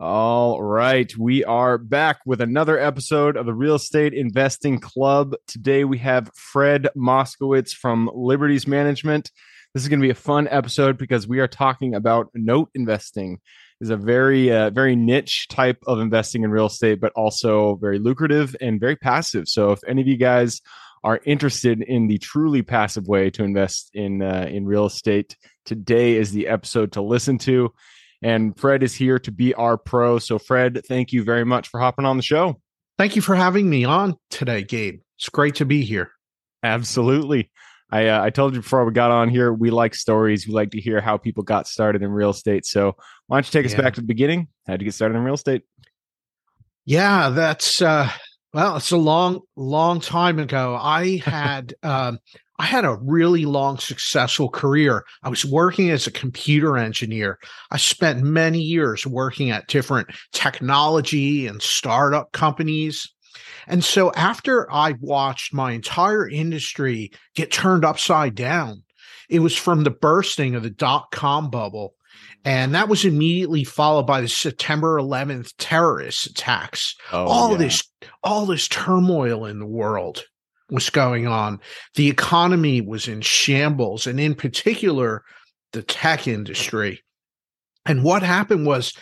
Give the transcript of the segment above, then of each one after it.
All right. We are back with another episode of the Real Estate Investing Club. Today we have Fred Moskowitz from Liberties Management. This is going to be a fun episode because we are talking about note investing. is a very uh, very niche type of investing in real estate, but also very lucrative and very passive. So if any of you guys are interested in the truly passive way to invest in uh, in real estate, today is the episode to listen to. And Fred is here to be our pro. So, Fred, thank you very much for hopping on the show. Thank you for having me on today, Gabe. It's great to be here. Absolutely. I, uh, I told you before we got on here, we like stories. We like to hear how people got started in real estate. So, why don't you take us back to the beginning? How'd you get started in real estate? Yeah, that's uh, well, it's a long, long time ago. I had um, I had a really long, successful career. I was working as a computer engineer. I spent many years working at different technology and startup companies. And so after I watched my entire industry get turned upside down, it was from the bursting of the dot com bubble. And that was immediately followed by the September 11th terrorist attacks. Oh, all yeah. this, all this turmoil in the world was going on. The economy was in shambles, and in particular, the tech industry. And what happened was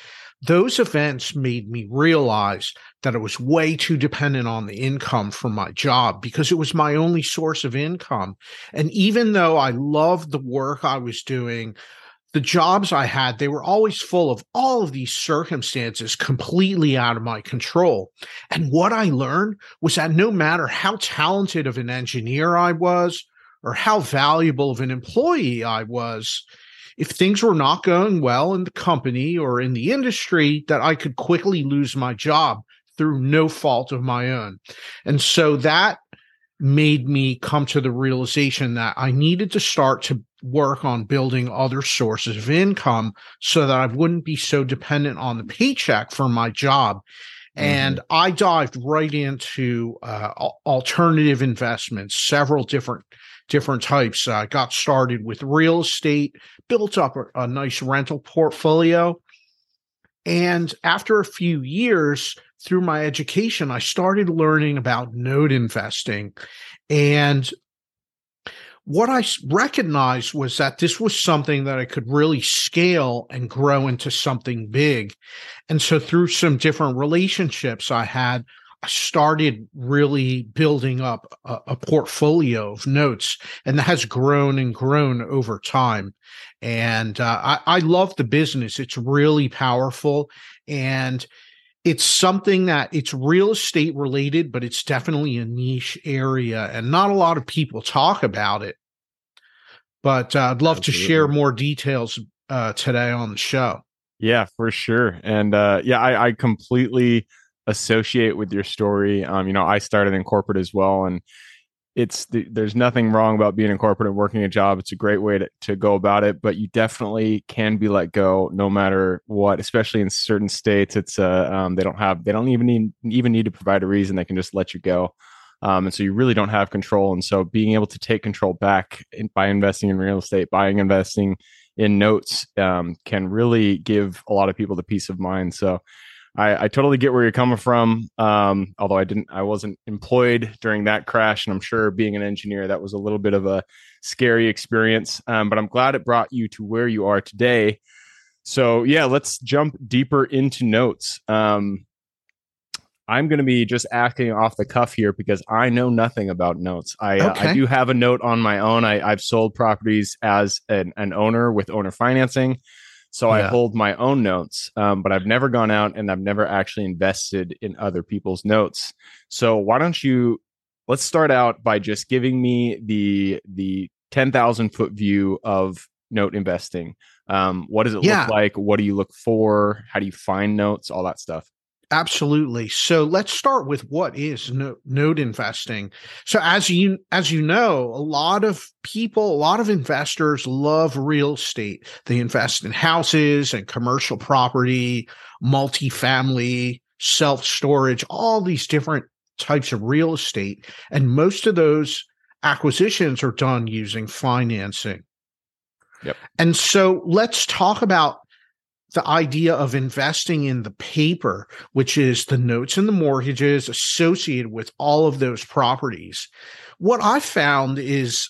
those events made me realize that I was way too dependent on the income from my job because it was my only source of income. And even though I loved the work I was doing, the jobs I had, they were always full of all of these circumstances completely out of my control. And what I learned was that no matter how talented of an engineer I was or how valuable of an employee I was, if things were not going well in the company or in the industry, that I could quickly lose my job through no fault of my own. And so that made me come to the realization that I needed to start to work on building other sources of income so that I wouldn't be so dependent on the paycheck for my job. Mm-hmm. And I dived right into uh, alternative investments, several different different types. I uh, got started with real estate, built up a, a nice rental portfolio, and after a few years, through my education, I started learning about note investing. And what I recognized was that this was something that I could really scale and grow into something big. And so through some different relationships I had, I started really building up a, a, portfolio of notes, and that has grown and grown over time. And uh, I, I love the business; it's really powerful, and it's something that it's real estate related, but it's definitely a niche area, and not a lot of people talk about it. But uh, I'd love Absolutely. to share more details uh, today on the show. Yeah, for sure. And uh, yeah, I, I completely associate with your story. Um, you know, I started in corporate as well, and it's there's nothing wrong about being in corporate and working a job. It's a great way to, to go about it, but you definitely can be let go no matter what, especially in certain states. It's uh, um, they don't have, they don't even need, even need to provide a reason. They can just let you go. Um, and so you really don't have control. And so being able to take control back in, by investing in real estate, buying, investing in notes um, can really give a lot of people the peace of mind. So I, I totally get where you're coming from. Um, although I didn't, I wasn't employed during that crash, and I'm sure being an engineer that was a little bit of a scary experience. Um, but I'm glad it brought you to where you are today. So yeah, let's jump deeper into notes. Um, I'm going to be just acting off the cuff here because I know nothing about notes. I, okay. uh, I do have a note on my own. I, have sold properties as an, an owner with owner financing. So yeah. I hold my own notes, um, but I've never gone out and I've never actually invested in other people's notes. So why don't you let's start out by just giving me the the 10,000 foot view of note investing. Um, what does it yeah. look like? What do you look for? How do you find notes? All that stuff. Absolutely. So let's start with what is no, note investing. So as you as you know, a lot of people, a lot of investors love real estate. They invest in houses and commercial property, multifamily, self-storage, all these different types of real estate, and most of those acquisitions are done using financing. Yep. And so let's talk about the idea of investing in the paper, which is the notes and the mortgages associated with all of those properties. What I found is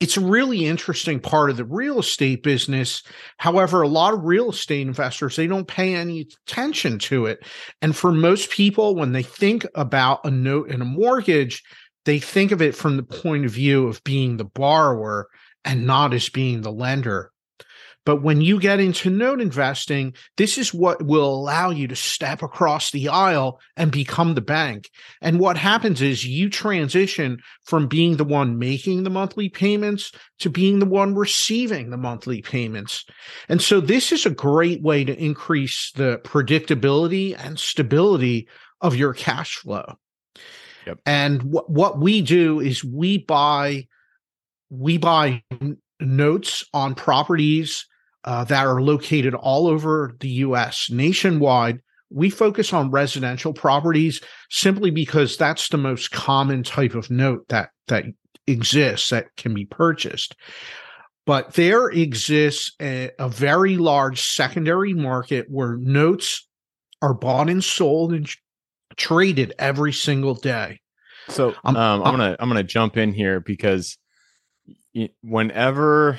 it's a really interesting part of the real estate business. However, a lot of real estate investors, they don't pay any attention to it. And for most people, when they think about a note and a mortgage, they think of it from the point of view of being the borrower and not as being the lender. But when you get into note investing, this is what will allow you to step across the aisle and become the bank. And what happens is you transition from being the one making the monthly payments to being the one receiving the monthly payments. And so this is a great way to increase the predictability and stability of your cash flow. Yep. And what what we do is we buy we buy notes on properties uh, that are located all over the US nationwide. We focus on residential properties simply because that's the most common type of note that that exists that can be purchased. But there exists a, a very large secondary market where notes are bought and sold and traded every single day. So um, um, I'm gonna I'm gonna jump in here because whenever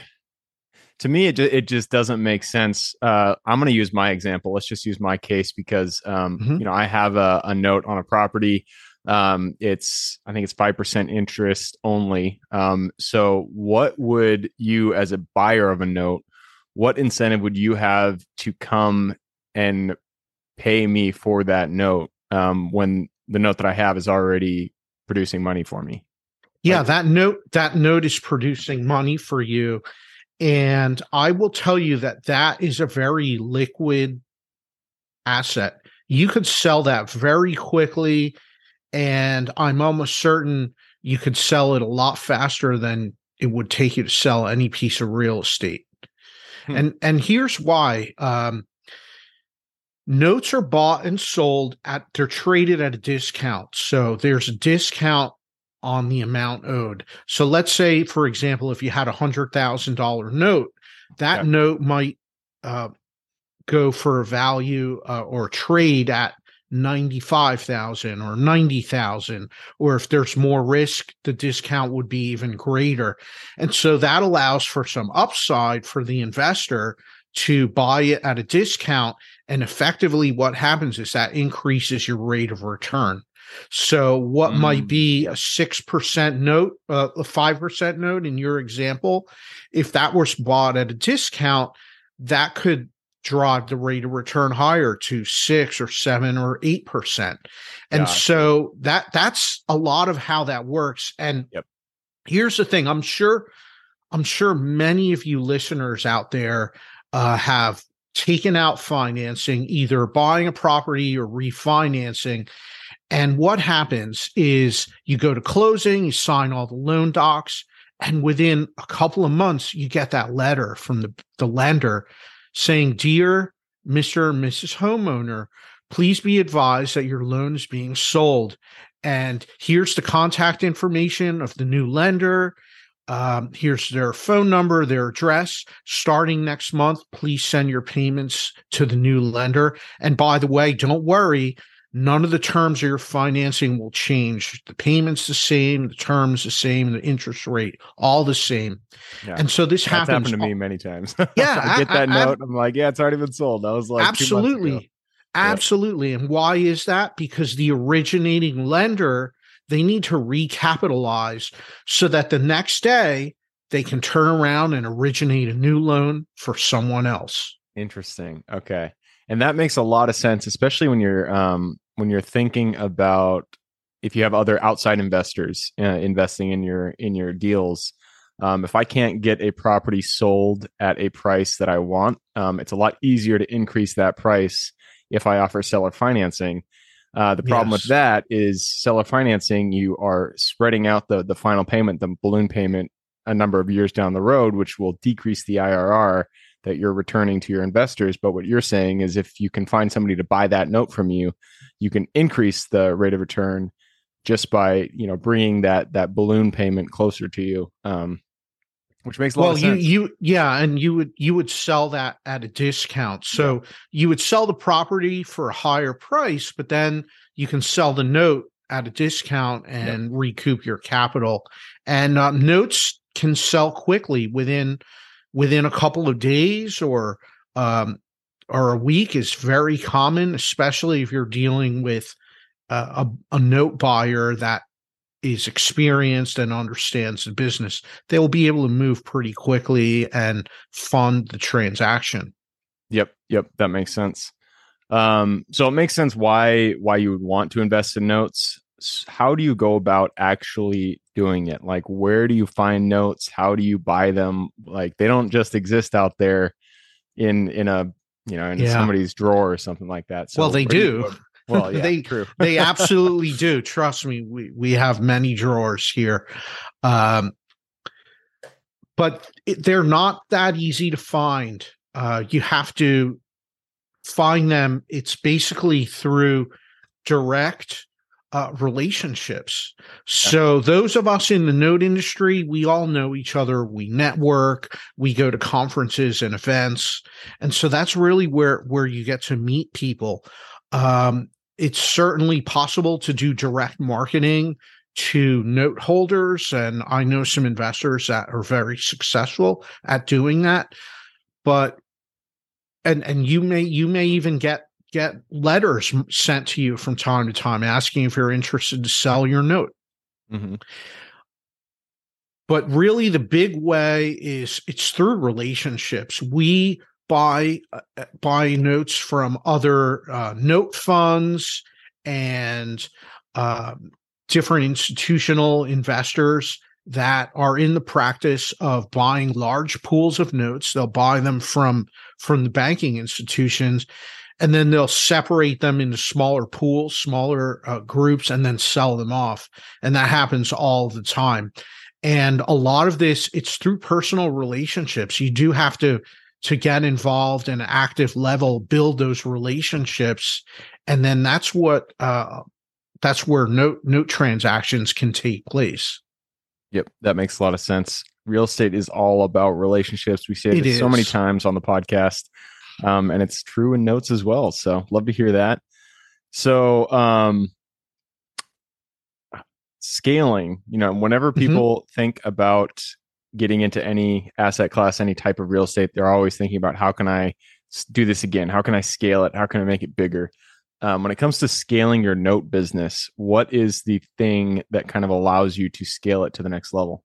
to me it, it just doesn't make sense uh, i'm going to use my example let's just use my case because um, mm-hmm. you know i have a, a, note on a property um, it's i think it's 5% interest only um, so what would you as a buyer of a note what incentive would you have to come and pay me for that note um, when the note that i have is already producing money for me yeah, like, that note that note is producing money for you and I will tell you that that is a very liquid asset. You could sell that very quickly and I'm almost certain you could sell it a lot faster than it would take you to sell any piece of real estate. Hmm. And and here's why um, notes are bought and sold at they're traded at a discount. So there's a discount on the amount owed. So let's say, for example, if you had a hundred thousand dollar note, that yeah. note might uh, go for a value uh, or trade at 95,000 or 90,000 or if there's more risk the discount would be even greater and so that allows for some upside for the investor to buy it at a discount and effectively what happens is that increases your rate of return so, what mm. might be a 6% note, uh, a 5% note in your example, if that was bought at a discount, that could drive the rate of return higher to 6 or 7 or 8%. And gotcha. so that that's a lot of how that works and yep. here's the thing, I'm sure I'm sure many of you listeners out there uh, have taken out financing, either buying a property or refinancing, and what happens is you go to closing, you sign all the loan docs, and within a couple of months, you get that letter from the, the lender saying, Dear Mr. and Mrs. Homeowner, please be advised that your loan is being sold. And here's the contact information of the new lender. Um, here's their phone number, their address. Starting next month, please send your payments to the new lender. And by the way, don't worry, None of the terms of your financing will change. The payment's the same, the terms the same, the interest rate all the same. Yeah. And so this That's happens. happened to me many times. Yeah, I get that I, note. I, I'm like, yeah, it's already been sold. That was like absolutely, absolutely. And why is that? Because the originating lender they need to recapitalize so that the next day they can turn around and originate a new loan for someone else. Interesting. Okay and that makes a lot of sense especially when you're um, when you're thinking about if you have other outside investors uh, investing in your in your deals um, if i can't get a property sold at a price that i want um, it's a lot easier to increase that price if I offer seller financing. Uh, the problem yes. with that is seller financing. You are spreading out the the final payment, the balloon payment, a number of years down the road, which will decrease the IRR that you're returning to your investors. But what you're saying is, if you can find somebody to buy that note from you, you can increase the rate of return just by you know bringing that that balloon payment closer to you. Um, which makes a lot well, you you yeah, and you would you would sell that at a discount. So yeah. you would sell the property for a higher price, but then you can sell the note at a discount and yep. recoup your capital. And uh, notes can sell quickly within within a couple of days or um, or a week is very common, especially if you're dealing with uh, a, a note buyer that is experienced and understands the business, they will be able to move pretty quickly and fund the transaction. Yep, yep, that makes sense. Um, so it makes sense why why you would want to invest in notes. How do you go about actually doing it? Like, where do you find notes? How do you buy them? Like, they don't just exist out there in in a you know in yeah. somebody's drawer or something like that. So well, they do. Well, yeah, they true. they absolutely do. Trust me, we we have many drawers here, um, but it, they're not that easy to find. Uh, you have to find them. It's basically through direct uh, relationships. So those of us in the note industry, we all know each other. We network. We go to conferences and events, and so that's really where where you get to meet people. Um, it's certainly possible to do direct marketing to note holders and i know some investors that are very successful at doing that but and and you may you may even get get letters sent to you from time to time asking if you're interested to sell your note. Mm-hmm. but really the big way is it's through relationships. We buy uh, uh, buy notes from other uh, note funds and uh, different institutional investors that are in the practice of buying large pools of notes. They'll buy them from from the banking institutions and then they'll separate them into smaller pools smaller uh, groups and then sell them off and that happens all the time and a lot of this it's through personal relationships you do have to to get involved in an active level, build those relationships, and then that's what uh, that's where note note transactions can take place. Yep, that makes a lot of sense. Real estate is all about relationships. We say it so many times on the podcast, um, and it's true in notes as well. So love to hear that. So um, scaling, you know, whenever mm-hmm. people mm-hmm. think about getting into any asset class, any type of real estate, they're always thinking about how can I do this again? How can I scale it? How can I make it bigger? Um, when it comes to scaling your note business, what is the thing that kind of allows you to scale it to the next level?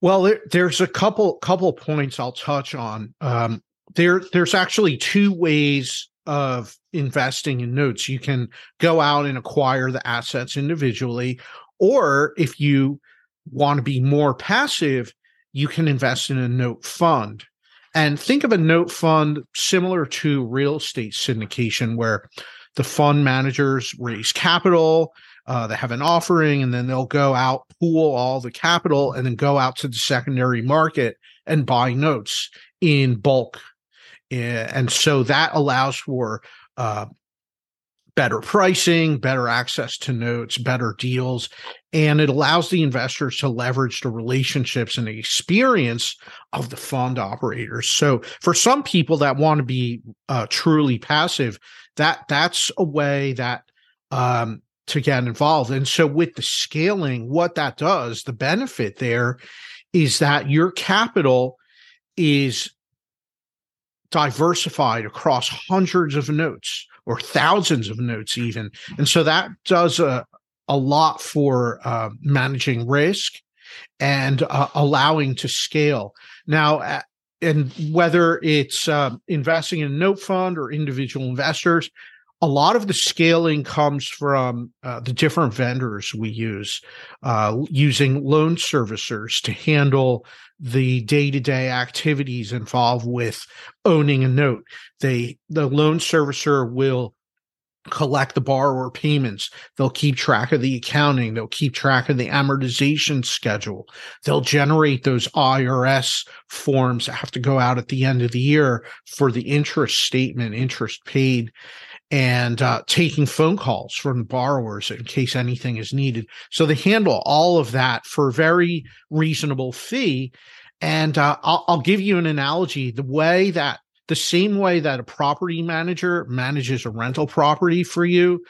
Well, there, there's a couple couple points I'll touch on. Um, there, there's actually two ways of investing in notes. You can go out and acquire the assets individually, or if you want to be more passive, you can invest in a note fund. And think of a note fund similar to real estate syndication, where the fund managers raise capital, uh, they have an offering, and then they'll go out, pool all the capital, and then go out to the secondary market and buy notes in bulk. And so that allows for uh, better pricing, better access to notes, better deals, and it allows the investors to leverage the relationships and the experience of the fund operators. So for some people that want to be uh, truly passive, that that's a way that um, to get involved. And so with the scaling, what that does, the benefit there is that your capital is diversified across hundreds of notes or thousands of notes even. And so that does a, a lot for uh, managing risk and uh, allowing to scale. Now and whether it's uh, investing in a note fund or individual investors a lot of the scaling comes from uh, the different vendors we use, uh, using loan servicers to handle the day-to-day activities involved with owning a note. They the loan servicer will collect the borrower payments. They'll keep track of the accounting. They'll keep track of the amortization schedule. They'll generate those IRS forms that have to go out at the end of the year for the interest statement, interest paid and uh, taking phone calls from borrowers in case anything is needed. So they handle all of that for a very reasonable fee. And uh, I'll, I'll give you an analogy. The way that the same way that a property manager manages a rental property for you,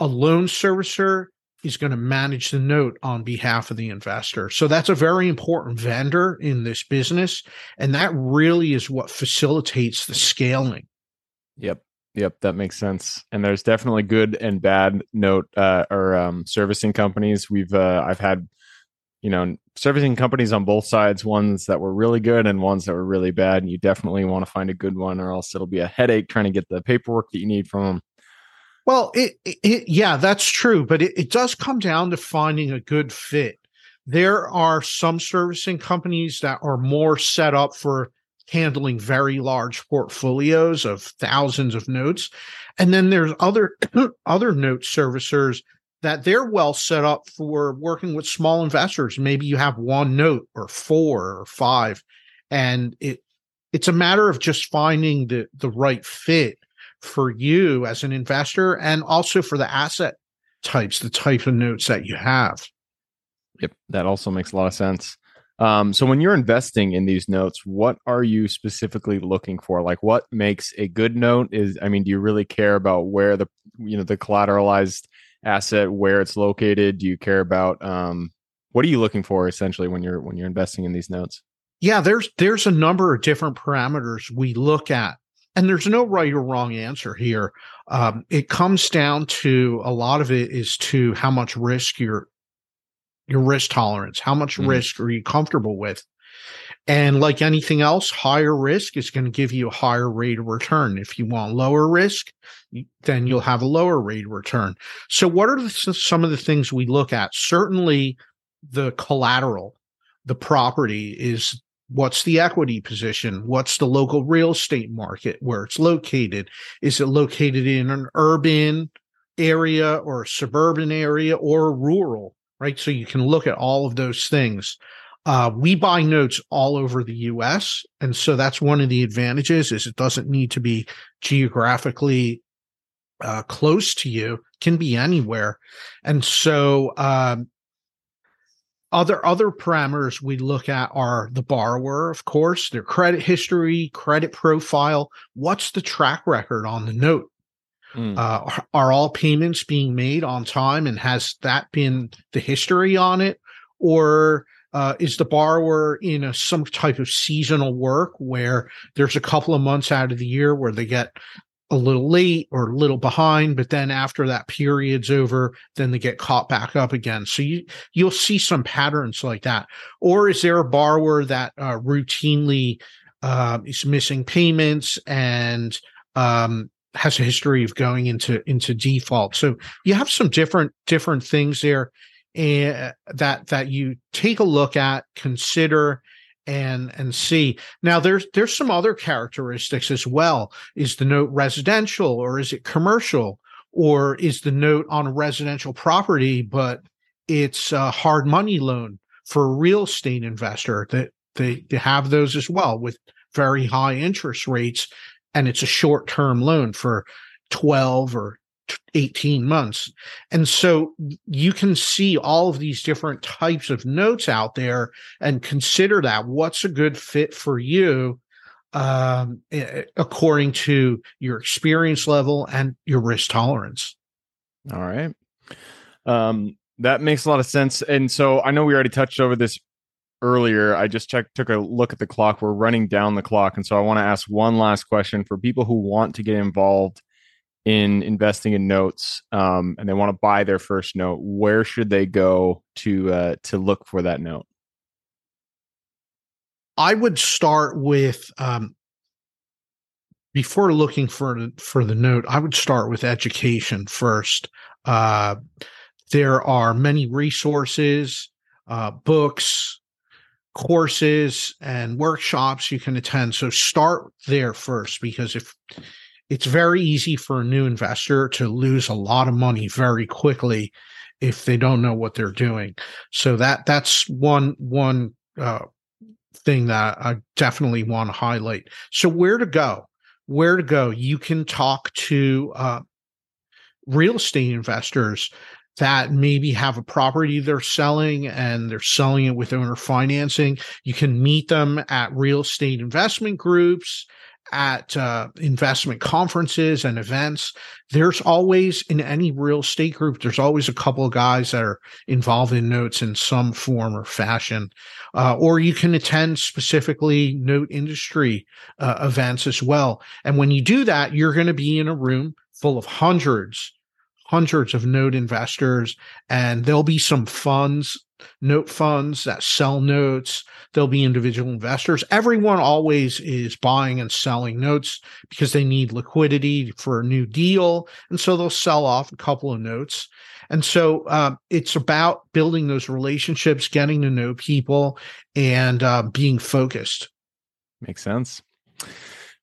a loan servicer is going to manage the note on behalf of the investor. So that's a very important vendor in this business. And that really is what facilitates the scaling. Yep. Yep, that makes sense. And there's definitely good and bad note uh, or um, servicing companies. We've uh, I've had you know servicing companies on both sides, ones that were really good and ones that were really bad. And you definitely want to find a good one, or else it'll be a headache trying to get the paperwork that you need from them. Well, it, it yeah, that's true, but it, it does come down to finding a good fit. There are some servicing companies that are more set up for handling very large portfolios of thousands of notes. And then there's other other note servicers that they're well set up for working with small investors. Maybe you have one note or four or five, and it it's a matter of just finding the the right fit for you as an investor and also for the asset types, the type of notes that you have. Yep, that also makes a lot of sense. Um, so when you're investing in these notes, what are you specifically looking for? Like what makes a good note is I mean, do you really care about where the you know the collateralized asset where it's located? Do you care about um what are you looking for essentially when you're when you're investing in these notes? Yeah, there's there's a number of different parameters we look at. And there's no right or wrong answer here. Um, it comes down to a lot of it is to how much risk you're your risk tolerance. How much mm-hmm. risk are you comfortable with? And like anything else, higher risk is going to give you a higher rate of return. If you want lower risk, then you'll have a lower rate of return. So, what are the, some of the things we look at? Certainly, the collateral, the property is what's the equity position? What's the local real estate market where it's located? Is it located in an urban area or a suburban area or rural? Right? So you can look at all of those things. Uh, we buy notes all over the U.S., and so that's one of the advantages. Is it doesn't need to be geographically uh, close to you; can be anywhere. And so, um, other other parameters we look at are the borrower, of course, their credit history, credit profile. What's the track record on the note? Mm. Uh, are all payments being made on time, and has that been the history on it, or uh, is the borrower in a, some type of seasonal work where there's a couple of months out of the year where they get a little late or a little behind, but then after that period's over, then they get caught back up again. So you you'll see some patterns like that. Or is there a borrower that uh, routinely uh, is missing payments and um, has a history of going into into default. So you have some different different things there uh, that that you take a look at, consider, and and see. Now there's there's some other characteristics as well. Is the note residential or is it commercial? Or is the note on a residential property, but it's a hard money loan for a real estate investor that they, they have those as well with very high interest rates and it's a short term loan for 12 or 18 months. And so you can see all of these different types of notes out there and consider that what's a good fit for you um, according to your experience level and your risk tolerance. All right. Um, that makes a lot of sense. And so I know we already touched over this earlier, I just checked, took a look at the clock. We're running down the clock. And so I want to ask one last question for people who want to get involved in investing in notes um, and they want to buy their first note. Where should they go to uh, to look for that note? I would start with um, before looking for for the note, I would start with education first. Uh, there are many resources, uh, books, courses, and workshops you can attend. So start there first because if it's very easy for a new investor to lose a lot of money very quickly if they don't know what they're doing. So that that's one one uh, thing that I definitely want to highlight. So where to go? Where to go? You can talk to uh, real estate investors that maybe have a property they're selling and they're selling it with owner financing. You can meet them at real estate investment groups at uh, investment conferences and events. There's always in any real estate group, there's always a couple of guys that are involved in notes in some form or fashion. Uh, or you can attend specifically note industry uh, events as well. And when you do that, you're going to be in a room full of hundreds hundreds of note investors and there'll be some funds note funds that sell notes. There'll be individual investors. Everyone always is buying and selling notes because they need liquidity for a new deal and so they'll sell off a couple of notes. And so uh, it's about building those relationships getting to know people and uh, being focused. Makes sense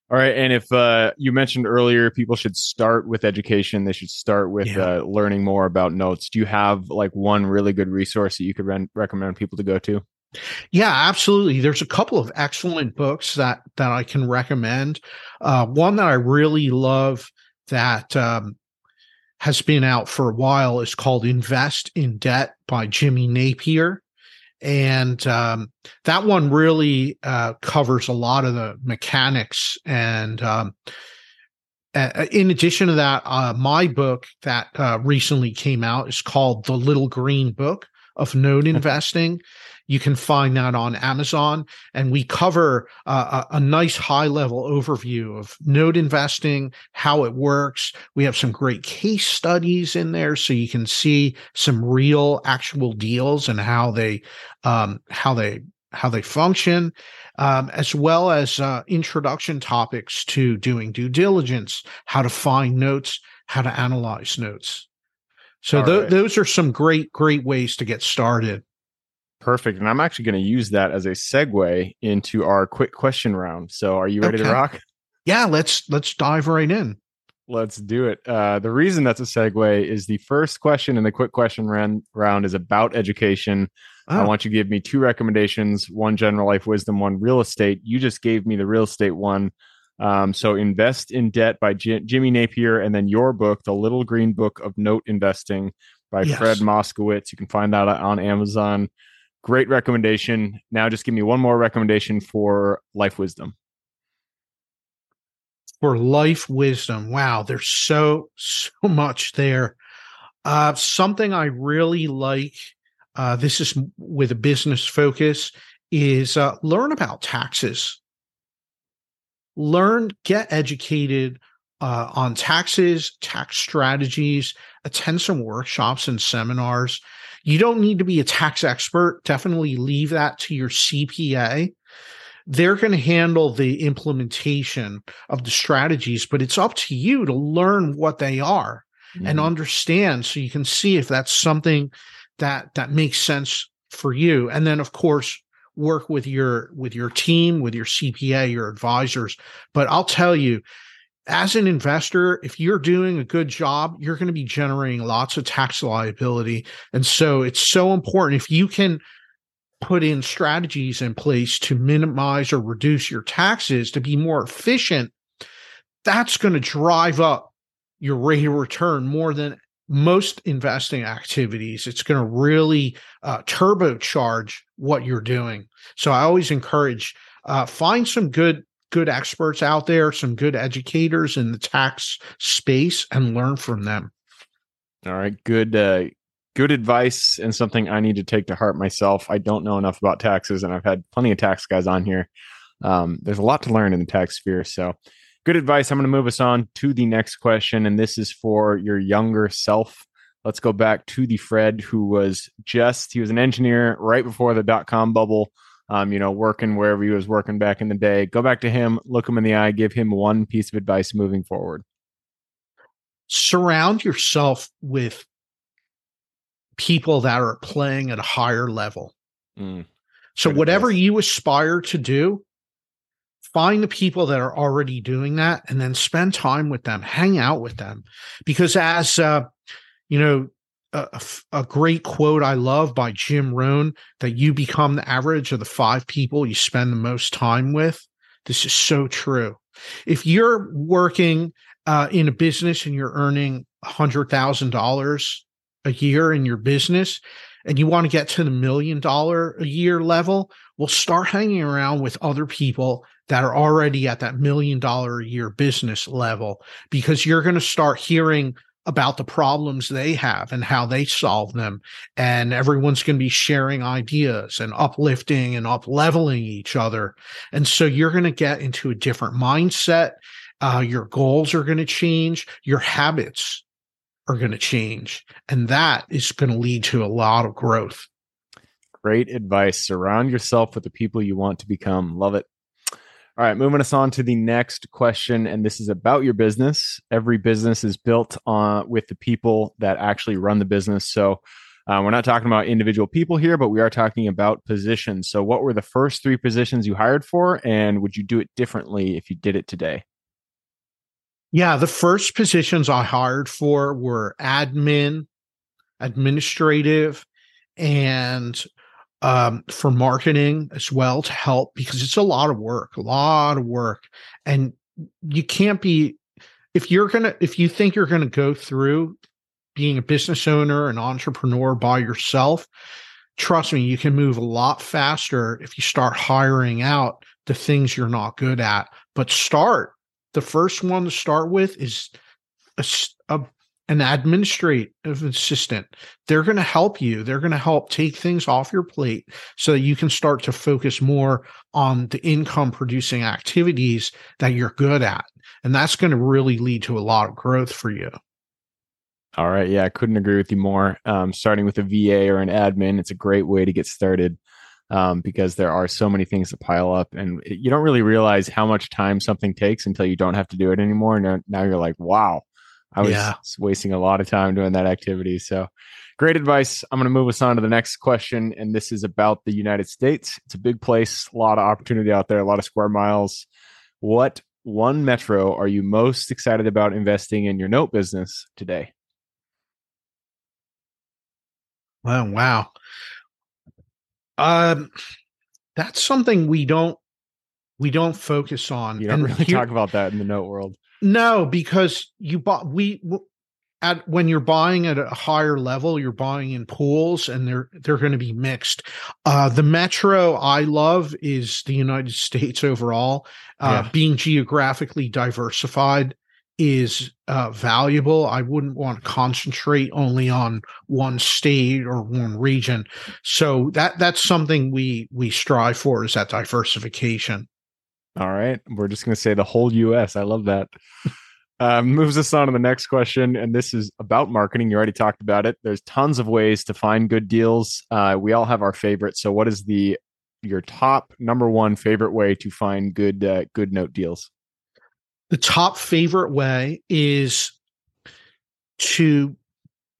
all right. And if uh, you mentioned earlier, people should start with education, they should start with yeah. uh, learning more about notes. Do you have like one really good resource that you could re- recommend people to go to? Yeah, absolutely. There's a couple of excellent books that that I can recommend. Uh, one that I really love that um, has been out for a while is called "Invest in Debt" by Jimmy Napier and um, that one really uh, covers a lot of the mechanics and um, in addition to that uh, my book that uh, recently came out is called the little green book of note investing you can find that on Amazon. And we cover uh, a, a nice high level overview of note investing, how it works. We have some great case studies in there so you can see some real actual deals and how they, um, how they, how they function, um, as well as uh, introduction topics to doing due diligence, how to find notes, how to analyze notes. So th- right. those are some great, great ways to get started. Perfect. And I'm actually going to use that as a segue into our quick question round. So are you ready okay. to rock? Yeah, let's let's dive right in. Let's do it. Uh, the reason that's a segue is the first question in the quick question round, round is about education. Oh. I want you to give me two recommendations one general life wisdom, one real estate. You just gave me the real estate one. Um, so, Invest in Debt by J- Jimmy Napier, and then your book, The Little Green Book of Note Investing by yes. Fred Moskowitz. You can find that on Amazon. Great recommendation. Now, just give me one more recommendation for life wisdom. For life wisdom, wow, there's so so much there. Uh, something I really like. Uh, this is with a business focus. Is uh, learn about taxes. Learn, get educated uh, on taxes, tax strategies. Attend some workshops and seminars. You don't need to be a tax expert. Definitely leave that to your CPA. They're going to handle the implementation of the strategies, but it's up to you to learn what they are mm-hmm. and understand so you can see if that's something that that makes sense for you. And then of course work with your with your team, with your CPA, your advisors. But I'll tell you, as an investor, if you're doing a good job, you're going to be generating lots of tax liability. And so it's so important if you can put in strategies in place to minimize or reduce your taxes to be more efficient, that's going to drive up your rate of return more than most investing activities. It's going to really uh, turbocharge what you're doing. So I always encourage uh, find some good good experts out there, some good educators in the tax space, and learn from them. All right, good uh, good advice and something I need to take to heart myself. I don't know enough about taxes, and I've had plenty of tax guys on here. Um, there's a lot to learn in the tax sphere, so good advice. I'm going to move us on to the next question, and this is for your younger self. Let's go back to the Fred who was just he was an engineer right before the dot com bubble um, you know, working wherever he was working back in the day. Go back to him, look him in the eye, give him one piece of advice moving forward. Surround yourself with people that are playing at a higher level. Mm, so, whatever advice. you aspire to do, find the people that are already doing that and then spend time with them, hang out with them. Because, as uh, you know, a, a, great quote I love by Jim Rohn that you become the average of the five people you spend the most time with. This is so true. If you're working uh, in a business and you're earning $100,000 a year in your business and you want to get to the million dollar a year level, well, start hanging around with other people that are already at that million dollar a year business level because you're going to start hearing about the problems they have and how they solve them. And everyone's going to be sharing ideas and uplifting and up leveling each other. And so you're going to get into a different mindset. Uh, your goals are going to change. Your habits are going to change. And that is going to lead to a lot of growth. Great advice. Surround yourself with the people you want to become. Love it. All right, moving us on to the next question, and this is about your business. Every business is built on with the people that actually run the business. So uh, we're not talking about individual people here, but we are talking about positions. So, what were the first three positions you hired for, and would you do it differently if you did it today? Yeah, the first positions I hired for were admin, administrative, and um, for marketing as well to help because it's a lot of work, a lot of work. And you can't be, if you're going to, if you think you're going to go through being a business owner, an entrepreneur by yourself, trust me, you can move a lot faster if you start hiring out the things you're not good at. But start, the first one to start with is a, a an administrative assistant. They're going to help you. They're going to help take things off your plate so that you can start to focus more on the income producing activities that you're good at. And that's going to really lead to a lot of growth for you. All right. Yeah, I couldn't agree with you more. Um, starting with a VA or an admin, it's a great way to get started um, because there are so many things that pile up and you don't really realize how much time something takes until you don't have to do it anymore. And now you're like, wow, I was yeah. wasting a lot of time doing that activity. So great advice. I'm going to move us on to the next question. And this is about the United States. It's a big place, a lot of opportunity out there, a lot of square miles. What one metro are you most excited about investing in your note business today? Wow, wow. Um that's something we don't we don't focus on. You don't and really here, talk about that in the note world. No, because you bought we at when you're buying at a higher level, you're buying in pools, and they're they're going to be mixed. Uh, the metro I love is the United States overall. Uh, yeah. Being geographically diversified is uh, valuable. I wouldn't want to concentrate only on one state or one region. So that that's something we we strive for is that diversification. All right. We're just going to say the whole US. I love that. Uh, moves us on to the next question. And this is about marketing. You already talked about it. There's tons of ways to find good deals. Uh, we all have our favorites. So, what is the your top number one favorite way to find good uh, good note deals? The top favorite way is to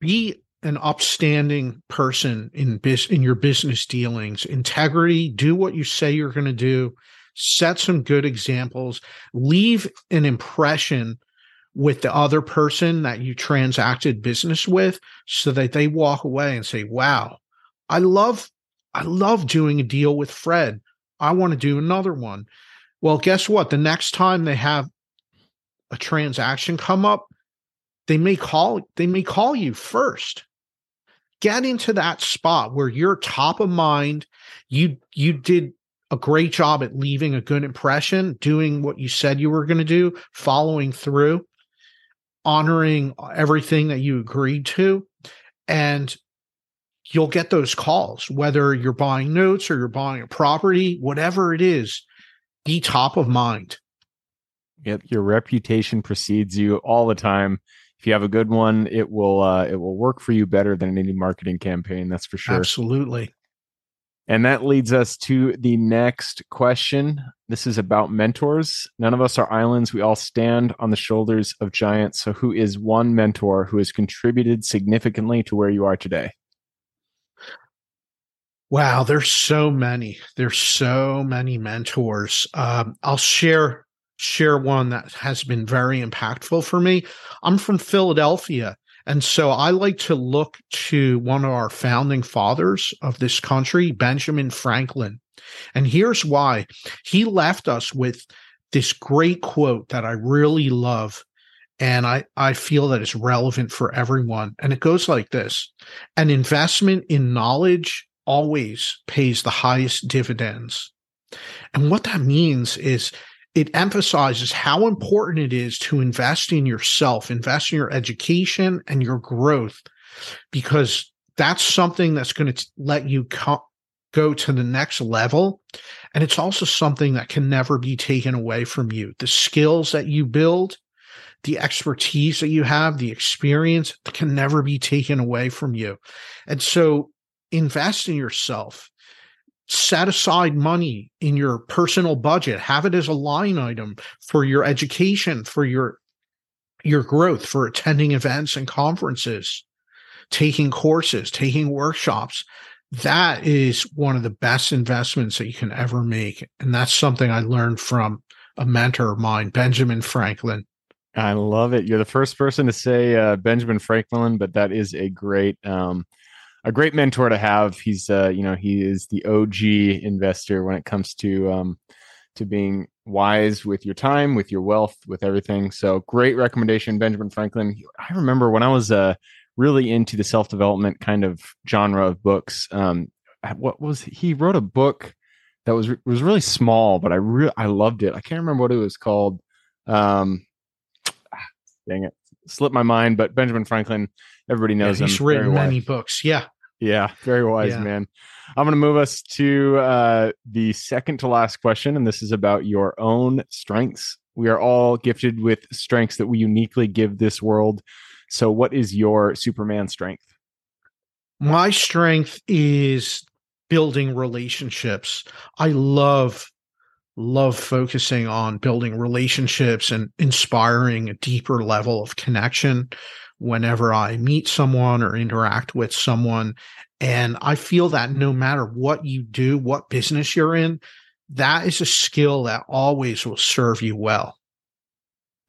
be an upstanding person in bis- in your business dealings. Integrity, do what you say you're going to do set some good examples, leave an impression with the other person that you transacted business with so that they walk away and say, wow, I love, I love doing a deal with Fred. I want to do another one. Well, guess what? The next time they have a transaction come up, they may call, they may call you first. Get into that spot where you're top of mind. You, you did a great job at leaving a good impression, doing what you said you were going to do, following through, honoring everything that you agreed to. And you'll get those calls, whether you're buying notes or you're buying a property, whatever it is, be top of mind. Yep, your reputation precedes you all the time. If you have a good one, it will uh, it will work for you better than any marketing campaign. That's for sure. Absolutely. And that leads us to the next question. This is about mentors. None of us are islands. We all stand on the shoulders of giants. So, who is one mentor who has contributed significantly to where you are today? Wow, there's so many. There's so many mentors. Um, I'll share share one that has been very impactful for me. I'm from Philadelphia, and so I like to look to one of our founding fathers of this country, Benjamin Franklin. And here's why. He left us with this great quote that I really love and I, I feel that it's relevant for everyone. And it goes like this An investment in knowledge always pays the highest dividends. And what that means is it emphasizes how important it is to invest in yourself, invest in your education and your growth, because that's something that's going to let you co- go to the next level. And it's also something that can never be taken away from you. The skills that you build, the expertise that you have, the experience can never be taken away from you. And so invest in yourself set aside money in your personal budget. Have it as a line item for your education for your your growth for attending events and conferences taking courses taking workshops. That is one of the best investments that you can ever make. And that's something i learned from a mentor of mine benjamin franklin. I love it. You're the first person to say uh, benjamin franklin but that is a great um, a great mentor to have. He's uh, you know, he is the OG investor when it comes to um to being wise with your time, with your wealth, with everything. So great recommendation, Benjamin Franklin. I remember when I was uh really into the self development kind of genre of books. Um, what was he wrote a book that was was really small, but I re- I loved it. I can't remember what it was called. Um, dang it, slipped my mind. But Benjamin Franklin, everybody knows yeah, he's him. He's written many books. Yeah, yeah, very wise, yeah. man. I'm going to move us to uh, the second to last question, and this is about your own strengths. We are all gifted with strengths that we uniquely give this world. So, what is your Superman strength? My strength is building relationships. I love love focusing on building relationships and inspiring a deeper level of connection whenever I meet someone or interact with someone. And I feel that no matter what you do, what business you're in, that is a skill that always will serve you well.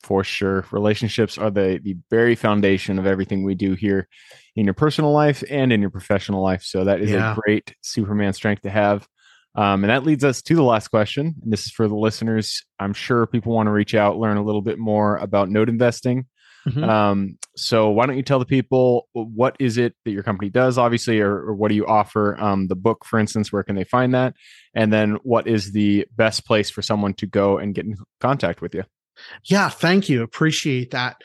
For sure. Relationships are the, the very foundation of everything we do here in your personal life and in your professional life. So that is yeah. a great Superman strength to have. Um, and that leads us to the last question. And this is for the listeners. I'm sure people want to reach out, learn a little bit more about note investing. Mm-hmm. Um, so why don't you tell the people what is it that your company does, obviously, or, or what do you offer? Um, the book, for instance, where can they find that? And then what is the best place for someone to go and get in contact with you? Yeah, thank you. Appreciate that.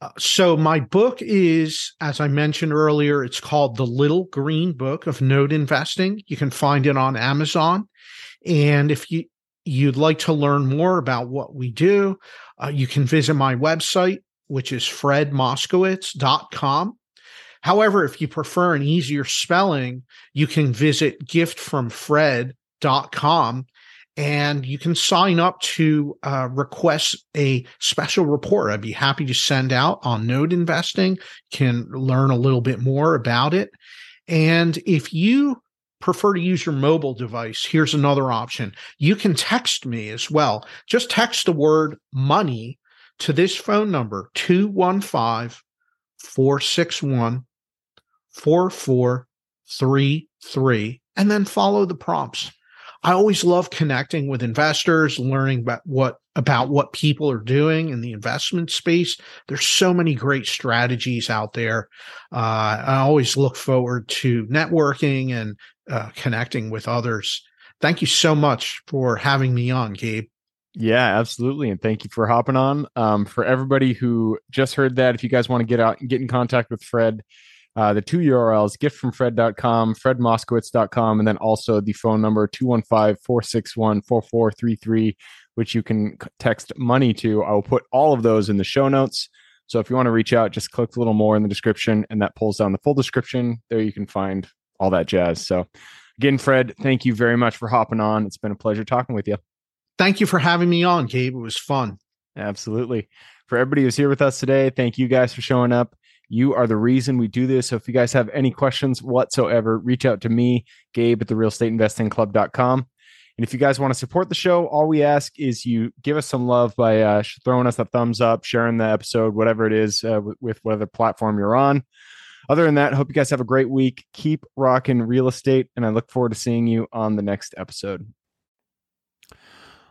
Uh, so my book is, as I mentioned earlier, it's called The Little Green Book of Note Investing. You can find it on Amazon. And if you you'd like to learn more about what we do, uh, you can visit my website, which is fredmoskowitz.com. However, if you prefer an easier spelling, you can visit giftfromfred.com and you can sign up to uh, request a special report. I'd be happy to send out on note investing. Can learn a little bit more about it. And if you prefer to use your mobile device, here's another option. You can text me as well. Just text the word money to this phone number 215 461 4433 and then follow the prompts. I always love connecting with investors, learning about what about what people are doing in the investment space. There's so many great strategies out there. Uh, I always look forward to networking and uh, connecting with others. Thank you so much for having me on, Gabe. Yeah, absolutely. And thank you for hopping on. Um, for everybody who just heard that, if you guys want to get out and get in contact with Fred, uh, the two URLs, giftfromfred.com, fredmoskowitz.com, and then also the phone number 215 461 4433, which you can text money to. I will put all of those in the show notes. So if you want to reach out, just click a little more in the description, and that pulls down the full description. There you can find all that jazz. So Again, Fred, thank you very much for hopping on. It's been a pleasure talking with you. Thank you for having me on, Gabe. It was fun. Absolutely. For everybody who's here with us today, thank you guys for showing up. You are the reason we do this. So if you guys have any questions whatsoever, reach out to me, Gabe at the realestateinvestingclub.com. And if you guys want to support the show, all we ask is you give us some love by uh, throwing us a thumbs up, sharing the episode, whatever it is, uh, with, with whatever platform you're on. Other than that, hope you guys have a great week. Keep rocking real estate, and I look forward to seeing you on the next episode.